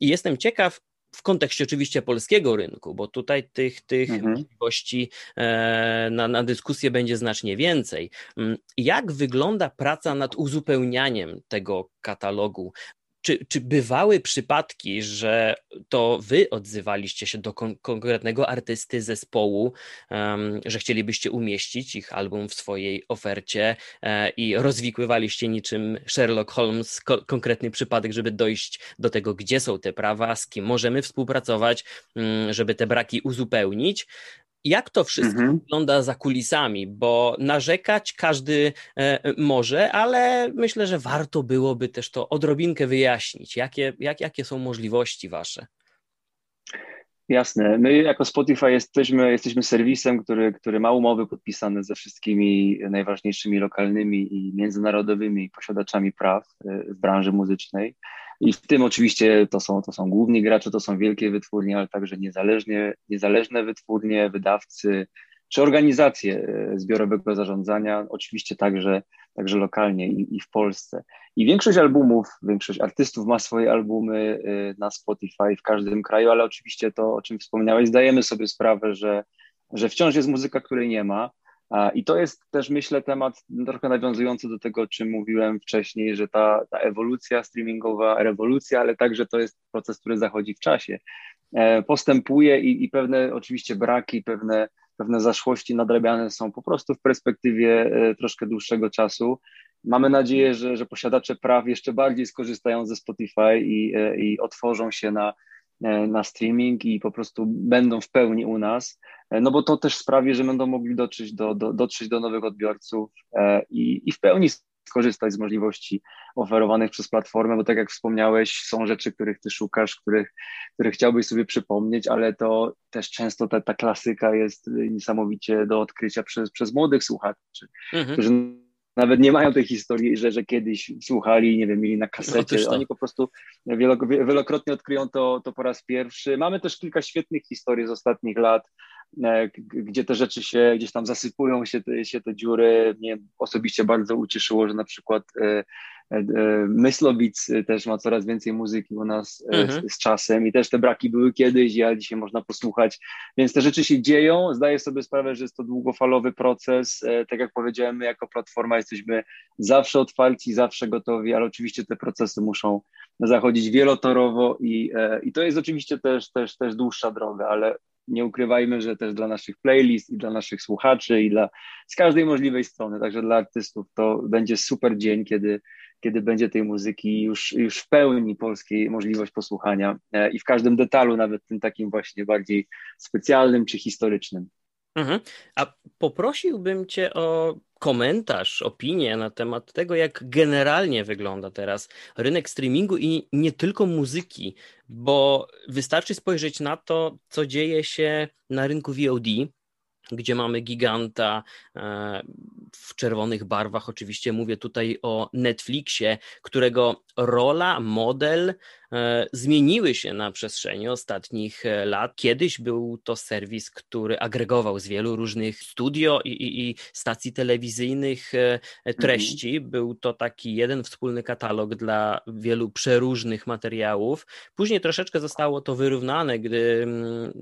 I jestem ciekaw, w kontekście oczywiście polskiego rynku, bo tutaj tych, tych mhm. możliwości e, na, na dyskusję będzie znacznie więcej. Mm, jak wygląda praca nad uzupełnianiem tego katalogu? Czy, czy bywały przypadki, że to wy odzywaliście się do kon konkretnego artysty zespołu, um, że chcielibyście umieścić ich album w swojej ofercie e, i rozwikływaliście niczym Sherlock Holmes ko konkretny przypadek, żeby dojść do tego, gdzie są te prawa, z kim możemy współpracować, um, żeby te braki uzupełnić? Jak to wszystko mhm. wygląda za kulisami? Bo narzekać każdy e, może, ale myślę, że warto byłoby też to odrobinkę wyjaśnić. Jakie, jak, jakie są możliwości wasze? Jasne. My jako Spotify jesteśmy, jesteśmy serwisem, który, który ma umowy podpisane ze wszystkimi najważniejszymi lokalnymi i międzynarodowymi posiadaczami praw e, w branży muzycznej. I w tym oczywiście to są, to są główni gracze, to są wielkie wytwórnie, ale także niezależnie, niezależne wytwórnie, wydawcy czy organizacje e, zbiorowego zarządzania, oczywiście także, także lokalnie i, i w Polsce. I większość albumów, większość artystów ma swoje albumy e, na Spotify w każdym kraju, ale oczywiście to, o czym wspomniałeś, zdajemy sobie sprawę, że, że wciąż jest muzyka, której nie ma. I to jest też, myślę, temat trochę nawiązujący do tego, o czym mówiłem wcześniej, że ta, ta ewolucja streamingowa, rewolucja, ale także to jest proces, który zachodzi w czasie. E, postępuje i, i pewne oczywiście braki, pewne, pewne zaszłości nadrabiane są po prostu w perspektywie e, troszkę dłuższego czasu. Mamy nadzieję, że, że posiadacze praw jeszcze bardziej skorzystają ze Spotify i, e, i otworzą się na, na streaming i po prostu będą w pełni u nas. E, no bo to też sprawi, że będą mogli dotrzeć do, do, dotrzeć do nowych odbiorców e, i, i w pełni skorzystać z możliwości oferowanych przez platformę, bo tak jak wspomniałeś, są rzeczy, których ty szukasz, których, których chciałbyś sobie przypomnieć, ale to też często ta, ta klasyka jest niesamowicie do odkrycia przez, przez młodych słuchaczy, mhm. którzy nawet nie mają tej historii, że, że kiedyś słuchali, nie wiem, mieli na kasecie. No Oni po prostu wielokrotnie odkryją to, to po raz pierwszy. Mamy też kilka świetnych historii z ostatnich lat, E, gdzie te rzeczy się gdzieś tam zasypują się te, się te dziury. Mnie osobiście bardzo ucieszyło, że na przykład e, Myslowic też ma coraz więcej muzyki u nas mhm. z, z, czasem i też te braki były kiedyś, a dzisiaj można posłuchać, więc te rzeczy się dzieją. Zdaję sobie sprawę, że jest to długofalowy proces. Tak jak powiedziałem, my jako platforma jesteśmy zawsze otwarci, zawsze gotowi, ale oczywiście te procesy muszą zachodzić wielotorowo i, i to jest oczywiście też, też, też dłuższa droga, ale nie ukrywajmy, że też dla naszych playlist i dla naszych słuchaczy i dla z każdej możliwej strony, także dla artystów to będzie super dzień, kiedy, kiedy będzie tej muzyki już, już w pełni polskiej możliwość posłuchania e, i w każdym detalu, nawet tym takim właśnie bardziej specjalnym czy historycznym. Mhm. A poprosiłbym Cię o komentarz, opinię na temat tego, jak generalnie wygląda teraz rynek streamingu i nie tylko muzyki, bo wystarczy spojrzeć na to, co dzieje się na rynku VOD, gdzie mamy giganta e, w czerwonych barwach. Oczywiście mówię tutaj o Netflixie, którego rola, model zmieniły się na przestrzeni ostatnich e, lat. Kiedyś był to serwis, który agregował z wielu różnych studio i, i, i stacji telewizyjnych e, treści. Mhm. Był to taki jeden wspólny katalog dla wielu przeróżnych materiałów. Później troszeczkę zostało to wyrównane, gdy mm,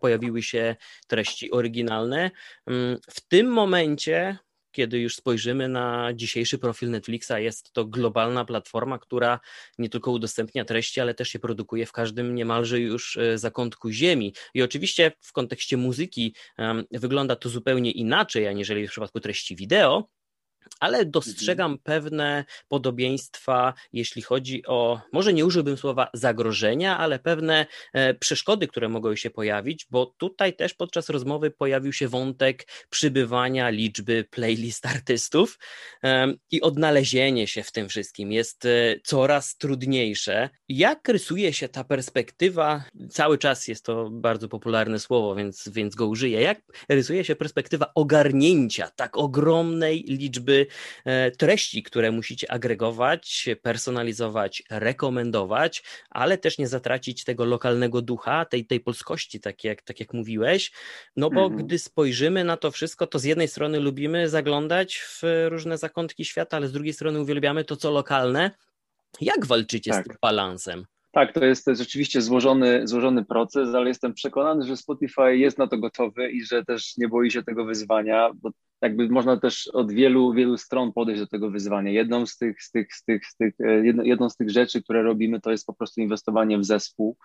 pojawiły się treści oryginalne. Mm, w tym momencie kiedy już spojrzymy na dzisiejszy profil Netflixa, jest to globalna platforma, która nie tylko udostępnia treści, ale też je produkuje w każdym niemalże już e, zakątku ziemi. I oczywiście w kontekście muzyki wygląda to zupełnie inaczej, aniżeli w przypadku treści wideo, ale dostrzegam mhm. pewne podobieństwa, jeśli chodzi o, może nie użyłbym słowa zagrożenia, ale pewne e, przeszkody, które mogą się pojawić, bo tutaj też podczas rozmowy pojawił się wątek przybywania liczby playlist artystów i odnalezienie się w tym wszystkim jest e, coraz trudniejsze. Jak rysuje się ta perspektywa? Cały czas jest to bardzo popularne słowo, więc, więc go użyję. Jak rysuje się perspektywa ogarnięcia tak ogromnej liczby E, treści, które musicie agregować, personalizować, rekomendować, ale też nie zatracić tego lokalnego ducha, tej, tej polskości, tak jak, tak jak mówiłeś. No bo mhm. gdy spojrzymy na to wszystko, to z jednej strony lubimy zaglądać w różne zakątki świata, ale z drugiej strony uwielbiamy to, co lokalne. Jak walczycie tak. z tym balansem? Tak, to jest rzeczywiście złożony, złożony proces, ale jestem przekonany, że Spotify jest na to gotowy i że też nie boi się tego wyzwania, bo jakby można też od wielu, wielu stron podejść do tego wyzwania. Jedną z tych, z tych, z tych, z tych, e, jedną z tych rzeczy, które robimy, to jest po prostu inwestowanie w zespół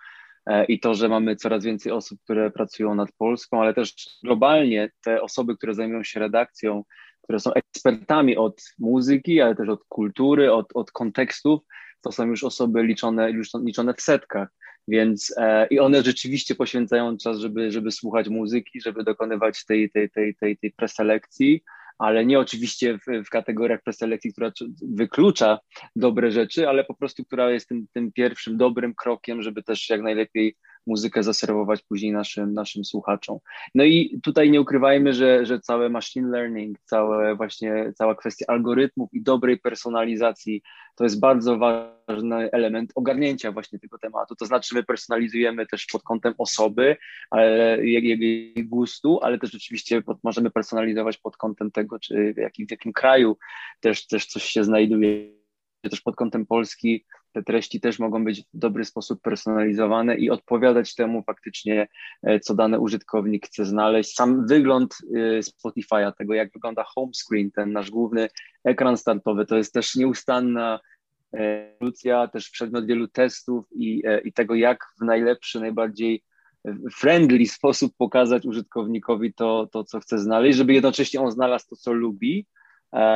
e, i to, że mamy coraz więcej osób, które pracują nad Polską, ale też globalnie te osoby, które zajmują się redakcją, które są ekspertami od muzyki, ale też od kultury, od, od kontekstów, to są już osoby liczone, liczone w setkach. Więc e, i one rzeczywiście poświęcają czas, żeby, żeby słuchać muzyki, żeby dokonywać tej, tej, tej, tej, tej preselekcji, ale nie oczywiście w, w kategoriach preselekcji, która wyklucza dobre rzeczy, ale po prostu, która jest tym, tym pierwszym dobrym krokiem, żeby też jak najlepiej muzykę zaserwować później naszym, naszym słuchaczom. No i tutaj nie ukrywajmy, że, że całe machine learning, całe właśnie, cała kwestia algorytmów i dobrej personalizacji to jest bardzo ważny element ogarnięcia właśnie tego tematu. To znaczy, my personalizujemy też pod kątem osoby, ale jej gustu, ale też oczywiście pod, możemy personalizować pod kątem tego, czy w jakim, w jakim kraju też, też coś się znajduje. Też pod kątem Polski te treści też mogą być w dobry sposób personalizowane i odpowiadać temu faktycznie, e, co dany użytkownik chce znaleźć. Sam wygląd e, Spotify'a, tego jak wygląda home screen, ten nasz główny ekran startowy, to jest też nieustanna ewolucja, też przedmiot wielu testów i, e, i tego, jak w najlepszy, najbardziej friendly sposób pokazać użytkownikowi to, to, co chce znaleźć, żeby jednocześnie on znalazł to, co lubi, E,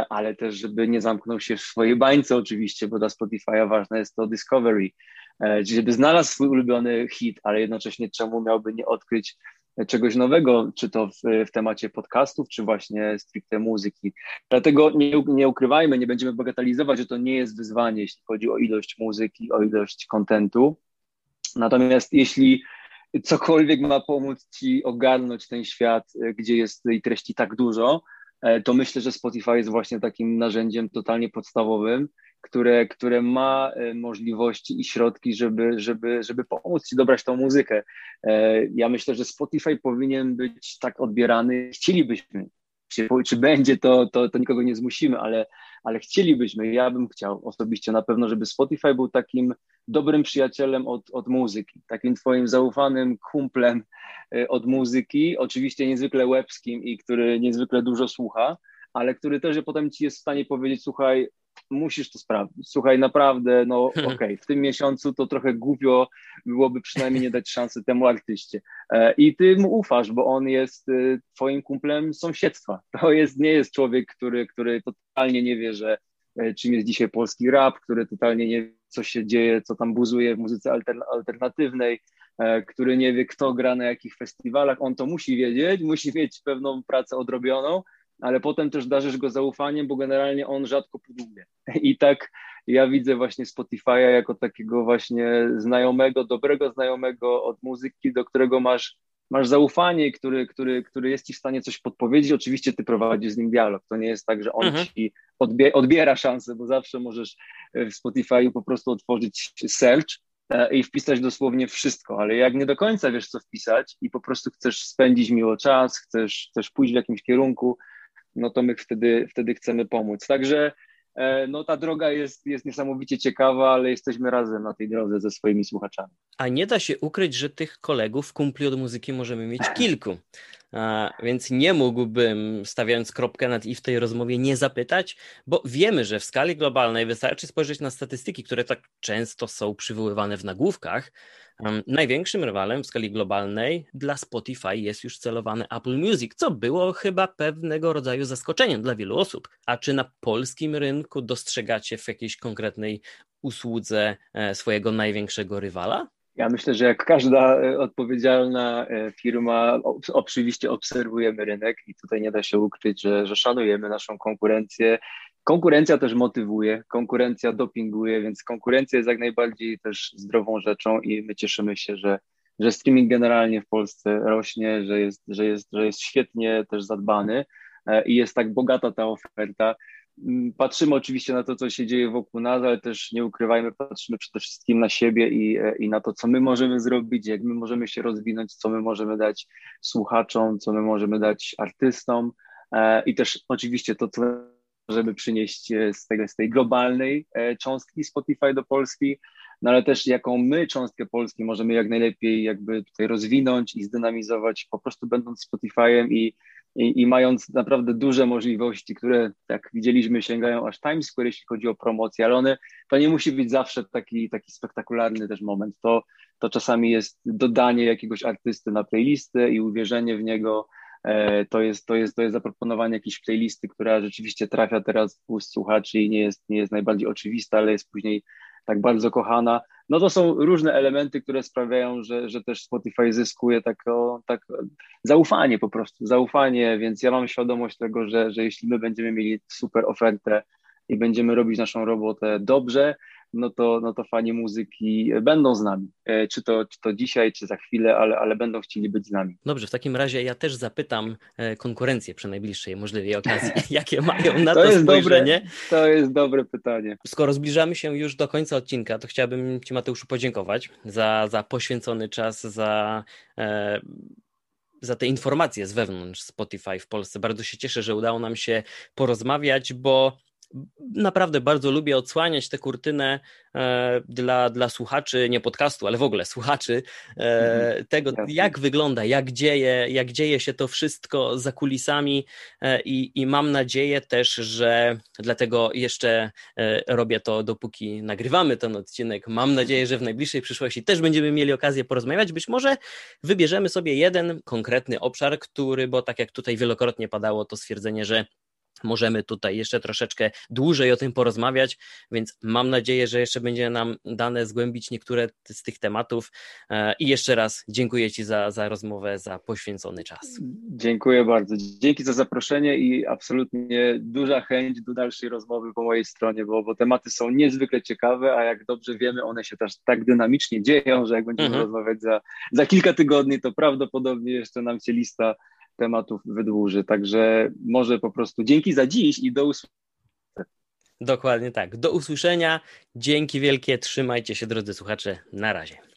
ale też, żeby nie zamknął się w swojej bańce oczywiście, bo dla Spotify'a ważne jest to discovery, e, żeby znalazł swój ulubiony hit, ale jednocześnie czemu miałby nie odkryć czegoś nowego, czy to w, w temacie podcastów, czy właśnie stricte muzyki. Dlatego nie, nie ukrywajmy, nie będziemy bagatelizować, że to nie jest wyzwanie, jeśli chodzi o ilość muzyki, o ilość kontentu. Natomiast jeśli cokolwiek ma pomóc Ci ogarnąć ten świat, gdzie jest tej treści tak dużo, E, to myślę, że Spotify jest właśnie takim narzędziem totalnie podstawowym, które, które ma e, możliwości i środki, żeby, żeby, żeby pomóc Ci dobrać tą muzykę. E, ja myślę, że Spotify powinien być tak odbierany, chcielibyśmy, czy, czy będzie, to, to, to nikogo nie zmusimy, ale, ale chcielibyśmy, ja bym chciał osobiście na pewno, żeby Spotify był takim dobrym przyjacielem od, od muzyki, takim twoim zaufanym kumplem y, od muzyki, oczywiście niezwykle łebskim i który niezwykle dużo słucha, ale który też potem ci jest w stanie powiedzieć, słuchaj, musisz to sprawdzić. Słuchaj, naprawdę, no okej, okay, w tym miesiącu to trochę głupio byłoby przynajmniej nie dać szansy temu artyście. E, I ty mu ufasz, bo on jest y, twoim kumplem sąsiedztwa. To jest, nie jest człowiek, który, który totalnie nie wie, że e, czym jest dzisiaj polski rap, który totalnie nie wie, co się dzieje, co tam buzuje w muzyce alternatywnej, e, który nie wie, kto gra na jakich festiwalach. On to musi wiedzieć, musi mieć pewną pracę odrobioną, ale potem też darzysz go zaufaniem, bo generalnie on rzadko pudłuje. I tak ja widzę właśnie Spotify'a jako takiego właśnie znajomego, dobrego znajomego od muzyki, do którego masz, masz zaufanie, który, który, który jest ci w stanie coś podpowiedzieć. Oczywiście ty prowadzisz z nim dialog. To nie jest tak, że on mhm. ci odbie odbiera szansę, bo zawsze możesz w Spotify'u po prostu otworzyć search e, i wpisać dosłownie wszystko, ale jak nie do końca wiesz, co wpisać i po prostu chcesz spędzić miło czas, chcesz, chcesz pójść w jakimś kierunku, no to my wtedy, wtedy chcemy pomóc. Także e, no ta droga jest, jest niesamowicie ciekawa, ale jesteśmy razem na tej drodze ze swoimi słuchaczami. A nie da się ukryć, że tych kolegów, kumpli od muzyki możemy mieć kilku. więc nie mógłbym, stawiając kropkę nad i w tej rozmowie, nie zapytać, bo wiemy, że w skali globalnej wystarczy spojrzeć na statystyki, które tak często są przywoływane w nagłówkach. Największym rywalem w skali globalnej dla Spotify jest już celowany Apple Music, co było chyba pewnego rodzaju zaskoczeniem dla wielu osób. A czy na polskim rynku dostrzegacie w jakiejś konkretnej usłudze e, swojego największego rywala? Ja myślę, że jak każda e, odpowiedzialna e, firma, oczywiście obserwujemy rynek i tutaj nie da się ukryć, że, że szanujemy naszą konkurencję. Konkurencja też motywuje, konkurencja dopinguje, więc konkurencja jest jak najbardziej też zdrową rzeczą i my cieszymy się, że, że streaming generalnie w Polsce rośnie, że jest, że jest, że jest świetnie też zadbany e, i jest tak bogata ta oferta. Mm, patrzymy oczywiście na to, co się dzieje wokół nas, ale też nie ukrywajmy, patrzymy przede wszystkim na siebie i, e, i na to, co my możemy zrobić, jak my możemy się rozwinąć, co my możemy dać słuchaczom, co my możemy dać artystom e, i też oczywiście to, co możemy przynieść e, z, tego, z tej globalnej cząstki Spotify do Polski, no ale też jaką my cząstkę Polski możemy jak najlepiej jakby tutaj rozwinąć i zdynamizować, po prostu będąc Spotify'em i i, i, mając naprawdę duże możliwości, które, jak widzieliśmy, sięgają aż Times Square, jeśli chodzi o promocję, ale one, to nie musi być zawsze taki, taki spektakularny też moment. To, to czasami jest dodanie jakiegoś artysty na playlistę i uwierzenie w niego. E, to jest, to, jest, to jest zaproponowanie jakiejś playlisty, która rzeczywiście trafia teraz w ust słuchaczy i nie jest, nie jest najbardziej oczywista, ale jest później tak bardzo kochana. No to są różne elementy, które sprawiają, że, że też Spotify zyskuje tako, tak zaufanie po prostu, zaufanie, więc ja mam świadomość tego, że, że jeśli my będziemy mieli super ofertę i będziemy robić naszą robotę dobrze, no to, no to fani muzyki będą z nami. E, czy to, czy to dzisiaj, czy za chwilę, ale, ale będą chcieli być z nami. Dobrze, w takim razie ja też zapytam e, konkurencję przy najbliższej możliwej okazji, jakie mają na to, to jest spojrzenie. Dobre, to jest dobre pytanie. Skoro zbliżamy się już do końca odcinka, to chciałbym Ci Mateuszu podziękować za, za poświęcony czas, za e, za te informacje z wewnątrz Spotify w Polsce. Bardzo się cieszę, że udało nam się porozmawiać, bo naprawdę bardzo lubię odsłaniać tę kurtynę e, dla, dla słuchaczy, nie podcastu, ale w ogóle słuchaczy, e, mhm. tego, jak wygląda, jak dzieje, jak dzieje się to wszystko za kulisami e, i, i mam nadzieję też, że dlatego jeszcze e, robię to, dopóki nagrywamy ten odcinek. Mam nadzieję, że w najbliższej przyszłości też będziemy mieli okazję porozmawiać. Być może wybierzemy sobie jeden konkretny obszar, który, bo tak jak tutaj wielokrotnie padało to stwierdzenie, że Możemy tutaj jeszcze troszeczkę dłużej o tym porozmawiać, więc mam nadzieję, że jeszcze będzie nam dane zgłębić niektóre z tych tematów. E, I jeszcze raz dziękuję Ci za, za rozmowę, za poświęcony czas. Dziękuję bardzo. Dzięki za zaproszenie i absolutnie duża chęć do dalszej rozmowy po mojej stronie, bo, bo tematy są niezwykle ciekawe, a jak dobrze wiemy, one się też tak dynamicznie dzieją, że jak będziemy mhm. rozmawiać za, za kilka tygodni, to prawdopodobnie jeszcze nam się lista tematów wydłuży. Także może po prostu dzięki za dziś i do usłyszenia. Dokładnie tak. Do usłyszenia. Dzięki wielkie. Trzymajcie się, drodzy słuchacze. Na razie.